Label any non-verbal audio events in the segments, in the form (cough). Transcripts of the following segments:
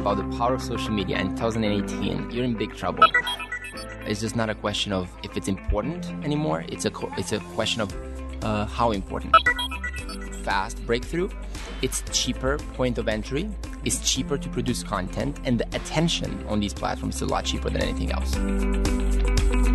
about the power of social media in 2018, you're in big trouble. It's just not a question of if it's important anymore. It's a it's a question of uh, how important. Fast breakthrough. It's cheaper point of entry. It's cheaper to produce content, and the attention on these platforms is a lot cheaper than anything else.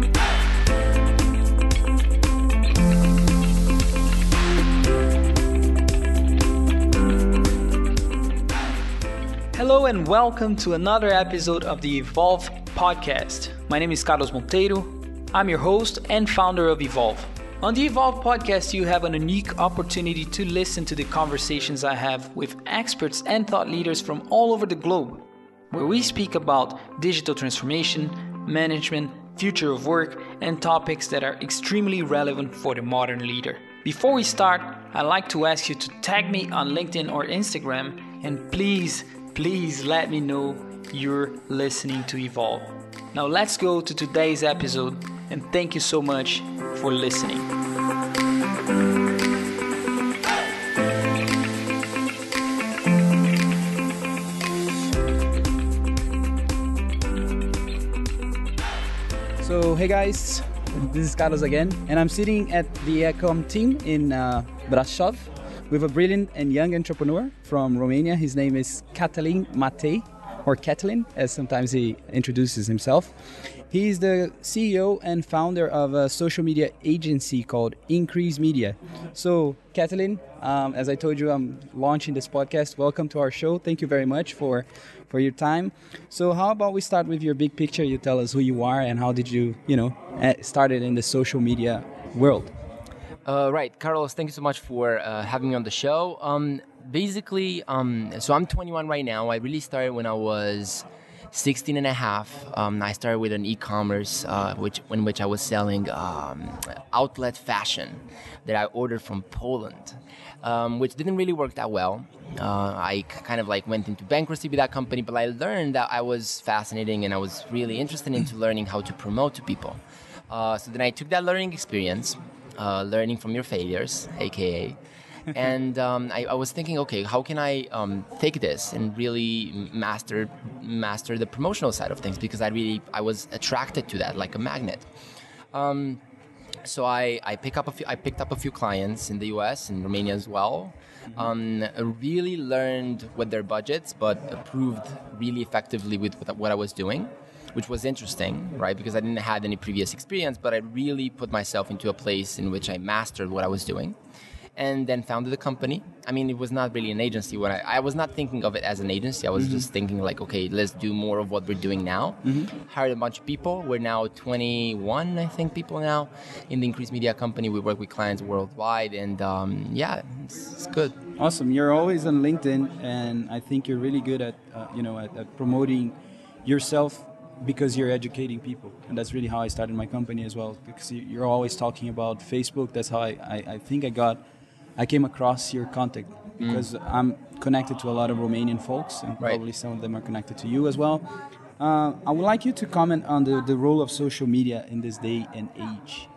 And welcome to another episode of the Evolve podcast. My name is Carlos Monteiro. I'm your host and founder of Evolve. On the Evolve podcast, you have an unique opportunity to listen to the conversations I have with experts and thought leaders from all over the globe, where we speak about digital transformation, management, future of work, and topics that are extremely relevant for the modern leader. Before we start, I'd like to ask you to tag me on LinkedIn or Instagram and please please let me know you're listening to Evolve. Now, let's go to today's episode, and thank you so much for listening. So, hey guys, this is Carlos again, and I'm sitting at the Ecom team in uh, Brasov with a brilliant and young entrepreneur from Romania. His name is Catalin Matei, or Catalin, as sometimes he introduces himself. He is the CEO and founder of a social media agency called Increase Media. So, Catalin, um, as I told you, I'm launching this podcast. Welcome to our show. Thank you very much for for your time. So, how about we start with your big picture? You tell us who you are and how did you, you know, eh, started in the social media world. Uh, right, Carlos, thank you so much for uh, having me on the show. Um, basically, um, so I'm 21 right now. I really started when I was 16 and a half. Um, I started with an e-commerce, uh, which in which I was selling um, outlet fashion that I ordered from Poland, um, which didn't really work that well. Uh, I kind of like went into bankruptcy with that company, but I learned that I was fascinating and I was really interested into learning how to promote to people. Uh, so then I took that learning experience uh, learning from your failures, aka. (laughs) and um, I, I, was thinking, okay, how can I um, take this and really master master the promotional side of things? Because I really I was attracted to that like a magnet. Um, so I, I pick up a few, I picked up a few clients in the U.S. and Romania as well. Mm-hmm. Um, really learned with their budgets, but approved really effectively with what I was doing which was interesting, right? Because I didn't have any previous experience, but I really put myself into a place in which I mastered what I was doing and then founded the company. I mean, it was not really an agency. When I, I was not thinking of it as an agency, I was mm-hmm. just thinking like, okay, let's do more of what we're doing now. Mm-hmm. Hired a bunch of people. We're now 21, I think, people now in the Increased Media company. We work with clients worldwide, and um, yeah, it's, it's, good. Awesome. You're always on LinkedIn, and I think you're really good at uh, you know at, at promoting yourself because you're educating people. And that's really how i started my company as well because you're always talking about facebook. That's how i, I, I think i got i came across your contact because mm. i'm connected to a lot of romanian folks and right. probably some of them are connected to you as well. Uh, i would like you to comment on the, the role of social media in this day and age.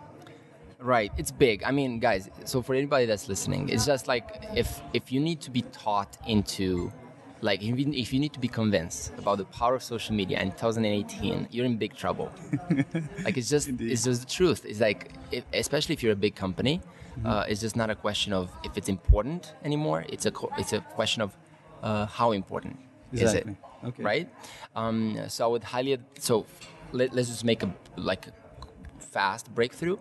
Right. It's big. I mean guys so for anybody that's listening it's just like if if you need to be taught into like if you, if you need to be convinced about the power of social media in 2018 you're in big trouble (laughs) like it's just Indeed. it's just the truth it's like if, especially if you're a big company mm-hmm. uh, it's just not a question of if it's important anymore it's a it's a question of uh, how important exactly. is it okay. right um, so i would highly so let, let's just make a like fast breakthrough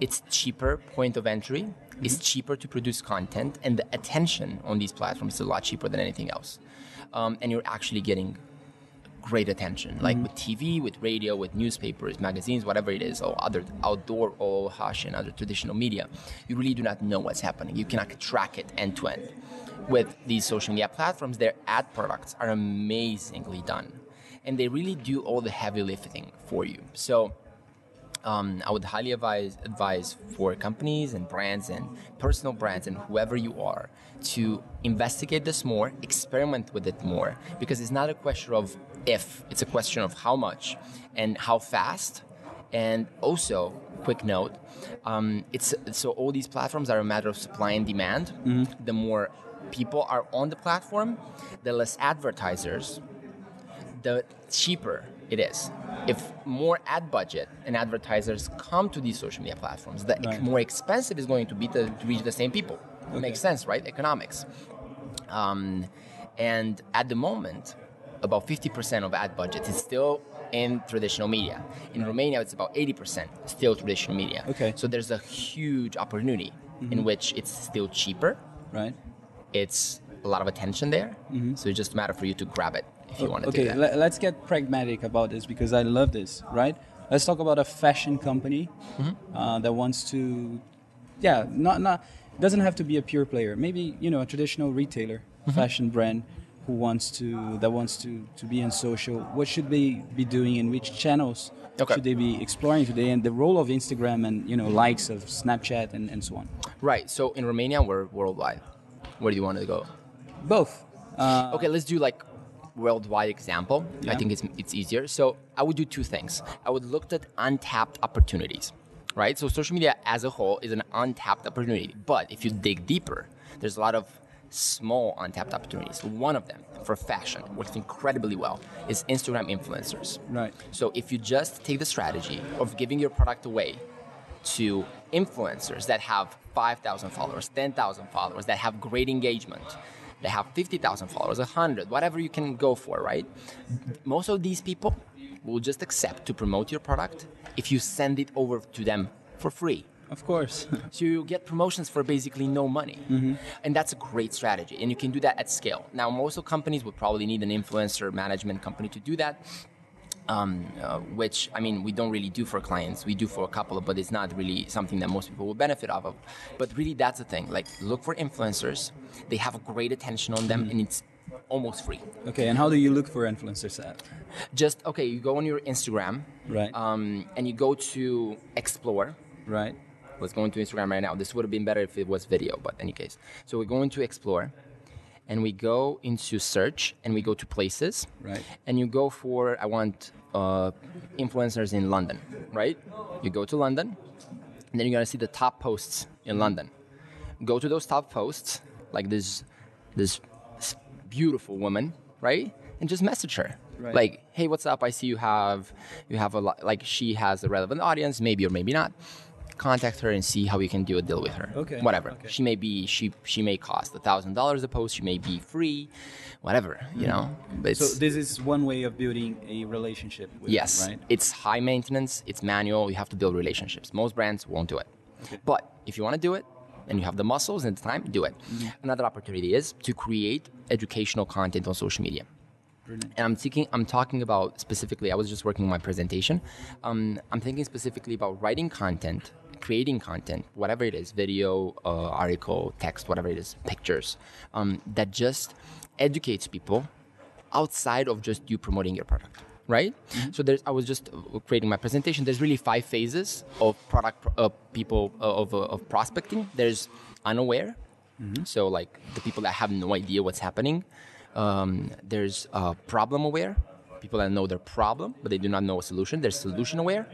it's cheaper point of entry mm-hmm. it's cheaper to produce content and the attention on these platforms is a lot cheaper than anything else um, and you're actually getting great attention, mm-hmm. like with TV, with radio, with newspapers, magazines, whatever it is, or other outdoor or hush and other traditional media. You really do not know what's happening. You cannot track it end to end. With these social media platforms, their ad products are amazingly done, and they really do all the heavy lifting for you. So um, I would highly advise advise for companies and brands and personal brands and whoever you are to investigate this more, experiment with it more, because it's not a question of if, it's a question of how much and how fast. And also, quick note, um, it's so all these platforms are a matter of supply and demand. Mm-hmm. The more people are on the platform, the less advertisers the cheaper it is. If more ad budget and advertisers come to these social media platforms, the Right. more expensive is going to be to, to reach the same people. Makes sense, right? Economics. Um, and at the moment, about 50% of ad budget is still in traditional media. In Romania, it's about 80% still traditional media. Okay. So there's a huge opportunity in which it's still cheaper. Right. It's a lot of attention there. So it's just a matter for you to grab it if you want to okay, do that. le- let's get pragmatic about this because I love this, right? Let's talk about a fashion company Mm-hmm. uh, that wants to, yeah, not not doesn't have to be a pure player. Maybe you know a traditional retailer, Mm-hmm. fashion brand who wants to that wants to to be on social. What should they be doing? In which channels Okay. should they be exploring today? And the role of Instagram and you know likes of Snapchat and, and so on. Right. So in Romania, we're worldwide. Where do you want to go? Both. Uh, Okay, let's do like worldwide example. I think it's it's easier. So I would do two things. I would look at untapped opportunities, right? So social media as a whole is an untapped opportunity. But if you dig deeper, there's a lot of small untapped opportunities. One of them for fashion works incredibly well is Instagram influencers. Right. So if you just take the strategy of giving your product away to influencers that have 5,000 followers, 10,000 followers, that have great engagement, that have 50,000 followers, 100, whatever you can go for, right? Most of these people will just accept to promote your product if you send it over to them for free. Of course. (laughs) So you get promotions for basically no money. Mm-hmm. And that's a great strategy. And you can do that at scale. Now, most of companies would probably need an influencer management company to do that. Um, uh, which I mean, we don't really do for clients. We do for a couple, but it's not really something that most people will benefit off of. But really, that's the thing. Like, look for influencers. They have a great attention on them, and it's almost free. okay, and how do you look for influencers at? Just okay. You go on your Instagram, Right. Um, and you go to explore. Right. Let's go into Instagram right now. This would have been better if it was video, but any case. So we're going to explore and we go into search and we go to places. Right. And you go for I want uh, influencers in London, right? You go to London and then you're gonna see the top posts in London. Go to those top posts, like this this beautiful woman, right? And just message her. Right. Like, hey, what's up? I see you have you have a lot like she has a relevant audience, maybe or maybe not. Contact her and see how you can do a deal with her. Okay, Whatever. okay. She may be she she may cost a thousand dollars a post, she may be free, whatever, you know. But So this is one way of building a relationship. With Yes, Them, right. it's high maintenance, it's manual, you have to build relationships. Most brands won't do it. But if you want to do it and you have the muscles and the time, do it. Mm-hmm. Another opportunity is to create educational content on social media. Brilliant. And I'm thinking, I'm talking about specifically, I was just working on my presentation. Um, I'm thinking specifically about writing content, creating content, whatever it is video, uh, article, text, whatever it is, pictures, um, that just educates people outside of just you promoting your product. Right, so there's. I was just uh, creating my presentation. There's really five phases of product uh, people uh, of, uh, of prospecting. There's unaware, so like the people that have no idea what's happening. Um, there's uh, problem aware, people that know their problem but they do not know a solution. There's solution aware,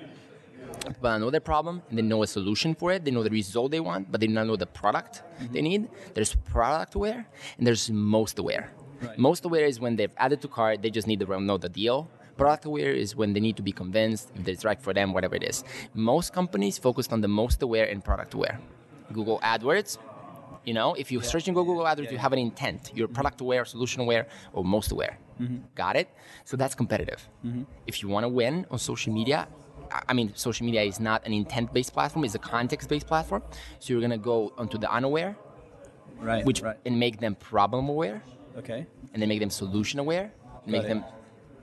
that know their problem and they know a solution for it. They know the result they want, but they do not know the product mm-hmm. they need. There's product aware and there's most aware. Right. Most aware is when they've added to cart, they just need to know the deal. Product aware is when they need to be convinced if it's right for them, whatever it is. Most companies focused on the most aware and product aware. Google AdWords, you know, if you search in Google AdWords, you have an intent. You're mm-hmm. product aware, solution aware, or most aware. Mm-hmm. Got it? So that's competitive. If you want to win on social media, I- mean, social media is not an intent-based platform; it's a context-based platform. So you're gonna go onto the unaware, Right. which right. and make them problem aware, Okay. and then make them solution aware, and make it. them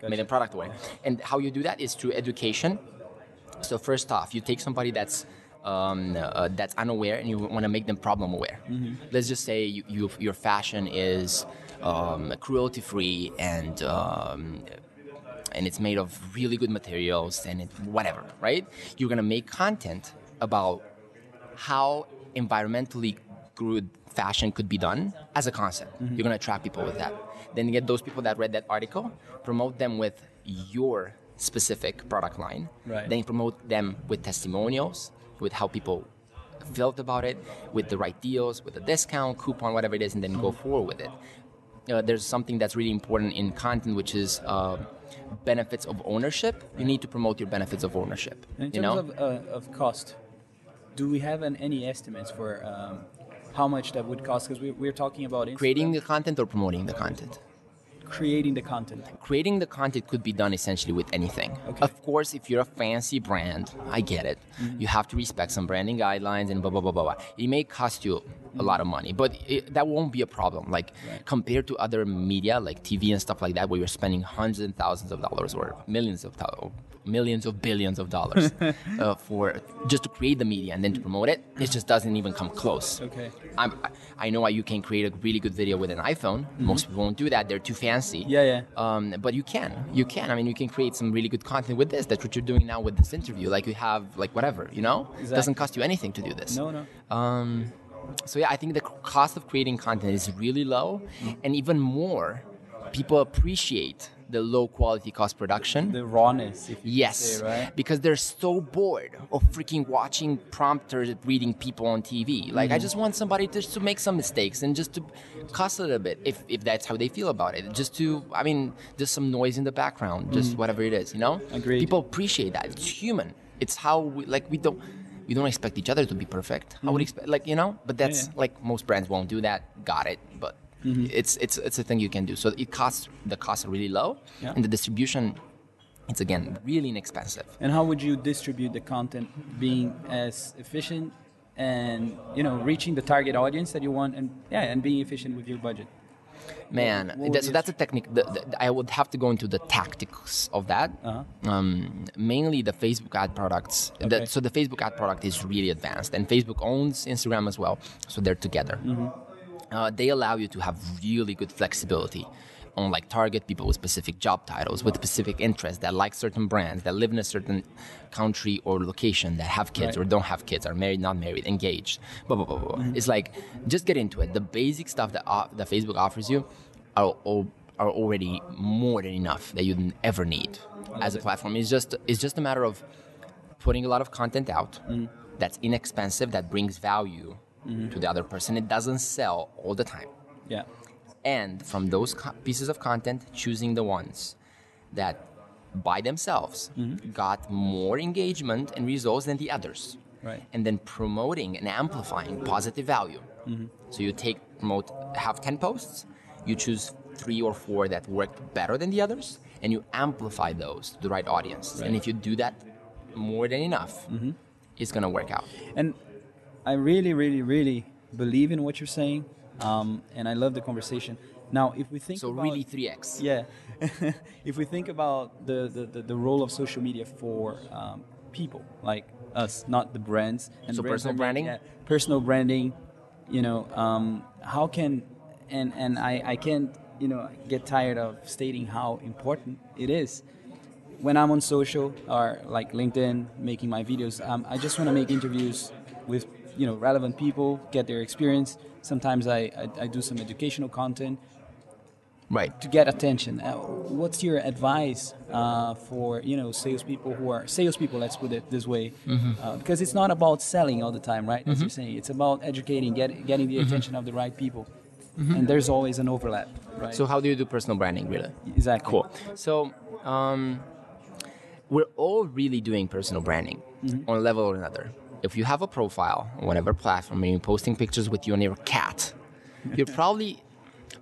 make them product aware. And how you do that is through education. So first off, you take somebody that's um, uh, that's unaware and you want to make them problem aware. Let's just say you, you, your fashion is um, cruelty free and um, and it's made of really good materials and it, whatever, right? You're gonna make content about how environmentally good fashion could be done as a concept. Mm-hmm. You're gonna attract people with that. Then you get those people that read that article, promote them with your specific product line. Right. Then promote them with testimonials, with how people felt about it, with the right deals, with a discount, coupon, whatever it is, and then go mm-hmm. forward with it. Uh, there's something that's really important in content, which is uh, benefits of ownership. You need to promote your benefits of ownership. In terms you know, of, uh, of cost, do we have an, any estimates for um, how much that would cost? Because we, we're talking about Instagram, creating the content or promoting the content. Creating the content. creating the content could be done essentially with anything. Okay. Of course, if you're a fancy brand, I get it. Mm-hmm. You have to respect some branding guidelines and blah blah blah blah. blah. It may cost you a lot of mm-hmm. money, but it, that won't be a problem. Like compared to other media like TV and stuff like that, where you're spending hundreds and thousands of dollars or millions of dollars, millions of billions of dollars (laughs) uh, for just to create the media and then to promote it, it just doesn't even come close. Okay. I'm, I know why you can create a really good video with an iPhone. Most people won't do that; they're too fancy. Yeah, yeah. Um, but you can, you can. I mean, you can create some really good content with this. That's what you're doing now with this interview. Like you have, like whatever, you know. It doesn't cost you anything to do this. No, no. Um, so yeah, I think the cost of creating content is really low, and even more, people appreciate the low quality cost production. The rawness, Yes, say, right? because they're so bored of freaking watching prompters reading people on TV. Like, I Mm-hmm. just want somebody just to make some mistakes and just to cuss a little bit, if, if that's how they feel about it. Just to, I mean, just some noise in the background, just whatever it is, you know? Mm-hmm. Agreed. People appreciate that. It's human. It's how we, like, we don't. We don't expect each other to be perfect. I would expect, like you know, but that's Mm-hmm. yeah. like most brands won't do that. Got it, but it's it's it's a thing you can do. So it costs the costs are really low, Yeah. and the distribution, it's again really inexpensive. And how would you distribute the content being as efficient and you know reaching the target audience that you want and yeah and being efficient with your budget? Man, that, so that's a technique. The, the, I would have to go into the tactics of that. Uh-huh. Um, mainly the Facebook ad products. The- Okay. so the Facebook ad product is really advanced, and Facebook owns Instagram as well. So they're together. Mm-hmm. Uh, they allow you to have really good flexibility on like target people with specific job titles, with specific interests that like certain brands, that live in a certain country or location, that have kids Right. or don't have kids, are married, not married, engaged. Blah blah blah blah. blah. It's like just get into it. The basic stuff that uh, that Facebook offers you are are already more than enough that you ever need as a platform. It's just it's just a matter of putting a lot of content out that's inexpensive, that brings value Mm-hmm. to the other person. It doesn't sell all the time. Yeah. And from those co- pieces of content, choosing the ones that by themselves mm-hmm. got more engagement and results than the others. Right. And then promoting and amplifying positive value. Mm-hmm. So you take, promote, have 10 posts, you choose three or four that worked better than the others, and you amplify those to the right audience. And if you do that more than enough, it's going to work out. And I really, really, really believe in what you're saying, um, and I love the conversation. Now, if we think So about, really 3x. yeah, (laughs) if we think about the, the, the, the role of social media for um, people like us, not the brands. And So brands personal branding? yeah, personal branding. You know, um, how can and and I I can't you know get tired of stating how important it is when I'm on social or like LinkedIn making my videos, um, I just want to make interviews with you know relevant people, get their experience. Sometimes I, I, I do some educational content Right. to get attention. Uh, what's your advice uh, for you know salespeople who are salespeople? Let's put it this way, uh, because it's not about selling all the time, right? As you're saying, it's about educating, get, getting the attention of the right people, and there's always an overlap, right? So how do you do personal branding, really? exactly. Cool. So um, we're all really doing personal branding on a level or another. If you have a profile on whatever platform and you're posting pictures with you and your cat, (laughs) you're probably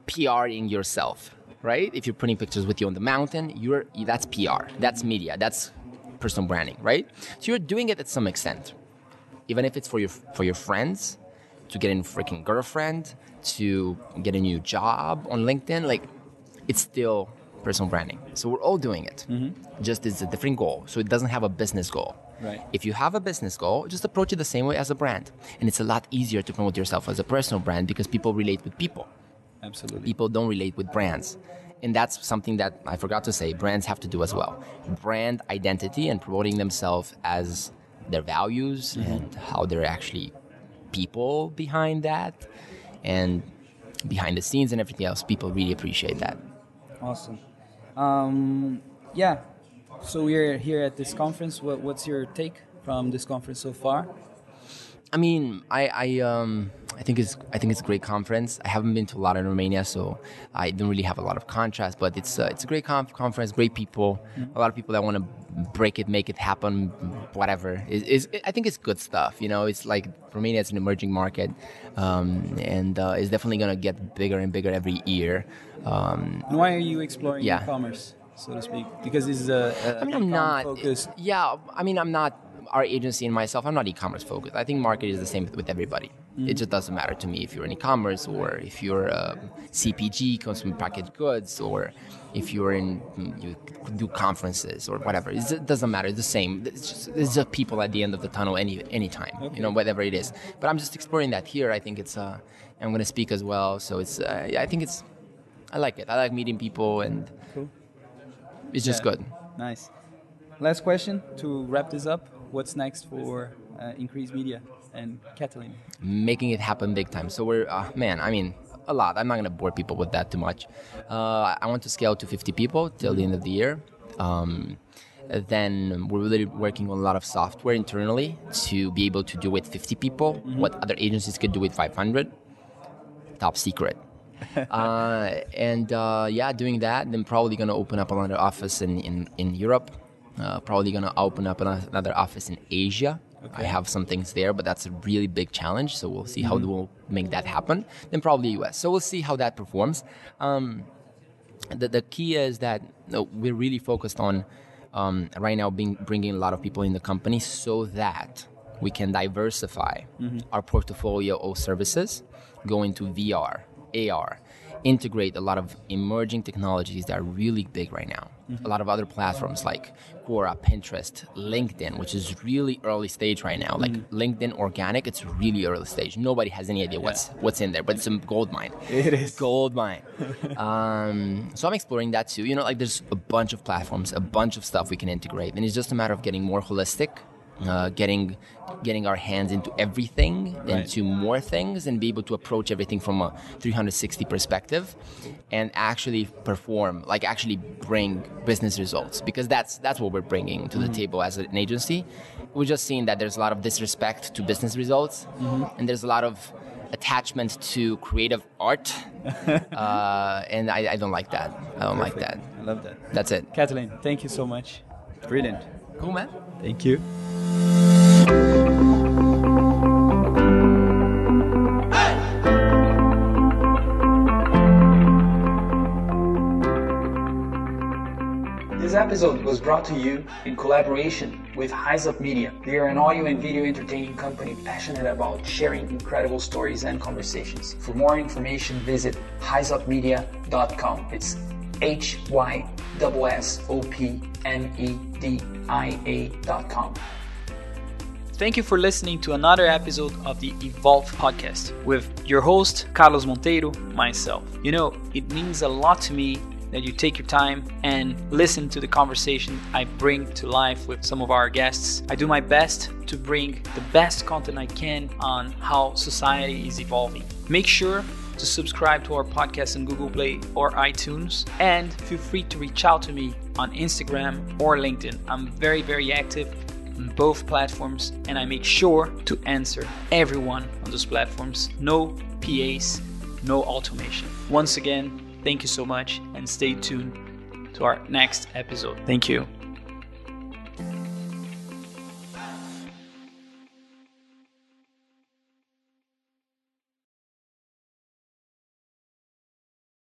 PRing yourself, right? If you're putting pictures with you on the mountain, you're that's PR, that's media, that's personal branding, right? So you're doing it at some extent, even if it's for your for your friends, to get a freaking girlfriend, to get a new job on LinkedIn, like it's still personal branding. So we're all doing it. Mm-hmm. Just it's a different goal. So it doesn't have a business goal. Right. If you have a business goal, just approach it the same way as a brand. And it's a lot easier to promote yourself as a personal brand because people relate with people. Absolutely. People don't relate with brands. And that's something that I forgot to say brands have to do as well. Brand identity and promoting themselves as their values and how they're actually people behind that and behind the scenes and everything else. People really appreciate that. Awesome. Um, yeah. So we're here at this conference. What, what's your take from this conference so far? I mean, I, I um, I think it's I think it's a great conference. I haven't been to a lot in Romania, so I don't really have a lot of contrast. But it's uh, it's a great conf- conference, great people, mm-hmm. a lot of people that want to break it, make it happen, whatever. Is I think it's good stuff. You know, it's like Romania is an emerging market, um, and uh, it's definitely gonna get bigger and bigger every year. Um, and why are you exploring yeah. e-commerce? So to speak? Because this is a, a I mean, I'm not. Focused. Yeah, I mean, I'm not our agency and myself, I'm not e-commerce focused. I think market is the same with everybody. Mm-hmm. It just doesn't matter to me if you're in e-commerce or if you're a CPG, consumer packaged goods, or if you're in you do conferences or whatever. it doesn't matter. It's the same. It's just, it's just people at the end of the tunnel any anytime. Okay. You know, whatever it is. But I'm just exploring that here. I think it's. Uh, I'm going to speak as well, so it's. Uh, I think it's. I like it. I like meeting people and. It's just yeah. good. Nice. Last question to wrap this up what's next for uh, Increase Media and Catalin? Making it happen big time. So we're, uh, man, I mean, a lot. I'm not going to bore people with that too much. Uh, I want to scale to 50 people till the end of the year. Um, then we're really working on a lot of software internally to be able to do with 50 people mm-hmm. what other agencies could do with 500. Top secret. (laughs) uh, and uh, yeah, doing that, then probably going to open up another office in, in, in Europe uh, probably going to open up another office in Asia. Okay. I have some things there, but that's a really big challenge. So we'll see mm-hmm. how we'll make that happen. Then probably US. So we'll see how that performs. Um, the, the key is that we're really focused on um, right now being, bringing a lot of people in the company so that we can diversify mm-hmm. our portfolio of services, go into VR, AR, integrate a lot of emerging technologies that are really big right now. Mm-hmm. A lot of other platforms like Quora, Pinterest, LinkedIn, which is really early stage right now. Like mm-hmm. LinkedIn organic, it's really early stage. Nobody has any idea what's what's in there, but it's a gold mine. It is gold mine. (laughs) um, so I'm exploring that too. You know, like there's a bunch of platforms, a bunch of stuff we can integrate, and it's just a matter of getting more holistic uh, getting getting our hands into everything, right. into more things, and be able to approach everything from a 360 perspective, and actually perform, like actually bring business results, because that's that's what we're bringing to mm-hmm. the table as an agency. We're just seeing that there's a lot of disrespect to business results, mm-hmm. and there's a lot of attachment to creative art, (laughs) uh, and I, I, don't like that. I don't Perfect. like that. I love that. That's it. Catalin, thank you so much. Brilliant. Cool, man. Thank you. Episode was brought to you in collaboration with Hysop Media. They are an audio and video entertaining company passionate about sharing incredible stories and conversations. For more information, visit hysopmedia.com. It's H Y S O P M E D I A.com. Thank you for listening to another episode of the Evolve podcast with your host, Carlos Monteiro, myself. You know, it means a lot to me that you take your time and listen to the conversation I bring to life with some of our guests. I do my best to bring the best content I can on how society is evolving. Make sure to subscribe to our podcast on Google Play or iTunes and feel free to reach out to me on Instagram or LinkedIn. I'm very, very active on both platforms and I make sure to answer everyone on those platforms. No PAs, no automation. Once again, thank you so much and stay tuned to our next episode. Thank you.